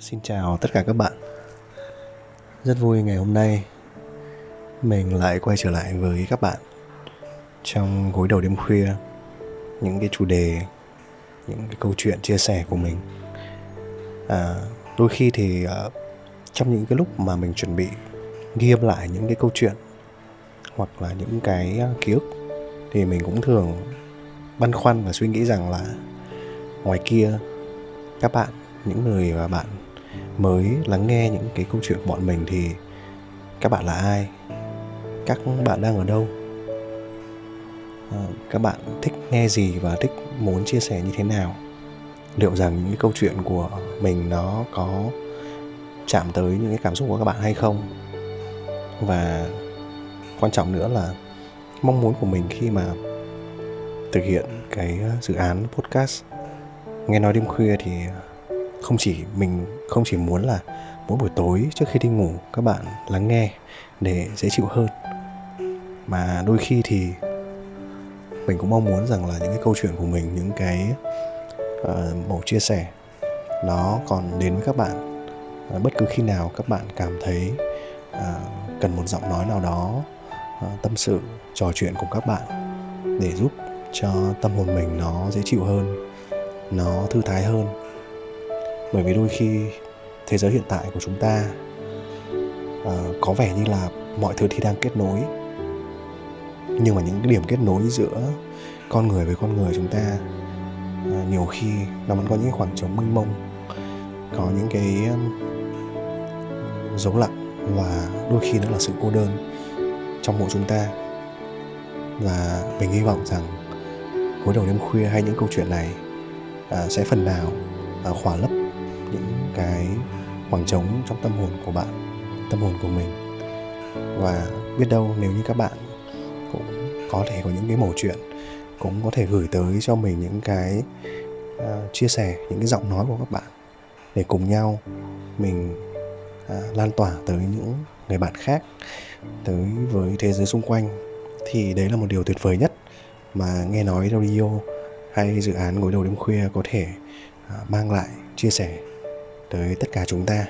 Xin chào tất cả các bạn. Rất vui ngày hôm nay Mình lại quay trở lại với các bạn Trong gối đầu đêm khuya Những cái chủ đề Những cái câu chuyện chia sẻ của mình. À, Đôi khi thì uh, Trong những cái lúc mà mình chuẩn bị Ghi âm lại những cái câu chuyện Hoặc là những cái uh, ký ức Thì mình cũng thường Băn khoăn và suy nghĩ rằng là Ngoài kia Các bạn những người mà bạn mới lắng nghe những cái câu chuyện của bọn mình thì các bạn là ai? Các bạn đang ở đâu? À, các bạn thích nghe gì và thích muốn chia sẻ như thế nào? Liệu rằng những cái câu chuyện của mình nó có chạm tới những cái cảm xúc của các bạn hay không? Và quan trọng nữa là mong muốn của mình khi mà thực hiện cái dự án podcast. Nghe nói đêm khuya thì không chỉ mình không chỉ muốn là mỗi buổi tối trước khi đi ngủ các bạn lắng nghe để dễ chịu hơn mà đôi khi thì mình cũng mong muốn rằng là những cái câu chuyện của mình những cái ờ, uh, mẫu chia sẻ nó còn đến với các bạn. Uh, bất cứ khi nào các bạn cảm thấy uh, cần một giọng nói nào đó uh, tâm sự trò chuyện cùng các bạn để giúp cho tâm hồn mình nó dễ chịu hơn nó thư thái hơn bởi vì đôi khi thế giới hiện tại của chúng ta uh, có vẻ như là mọi thứ thì đang kết nối. Nhưng mà những cái điểm kết nối giữa con người với con người chúng ta uh, nhiều khi nó vẫn có những khoảng trống mênh mông có những cái um, dấu lặng và đôi khi nó là sự cô đơn trong mỗi chúng ta. Và mình hy vọng rằng cuối đầu đêm khuya hay những câu chuyện này uh, sẽ phần nào uh, khỏa lấp những cái khoảng trống trong tâm hồn của bạn tâm hồn của mình. Và biết đâu nếu như các bạn cũng có thể có những cái mẩu chuyện cũng có thể gửi tới cho mình những cái uh, chia sẻ những cái giọng nói của các bạn để cùng nhau mình uh, lan tỏa tới những người bạn khác tới với thế giới xung quanh. Thì đấy là một điều tuyệt vời nhất mà nghe nói radio hay dự án gối đầu đêm khuya có thể uh, mang lại chia sẻ tới tất cả chúng ta.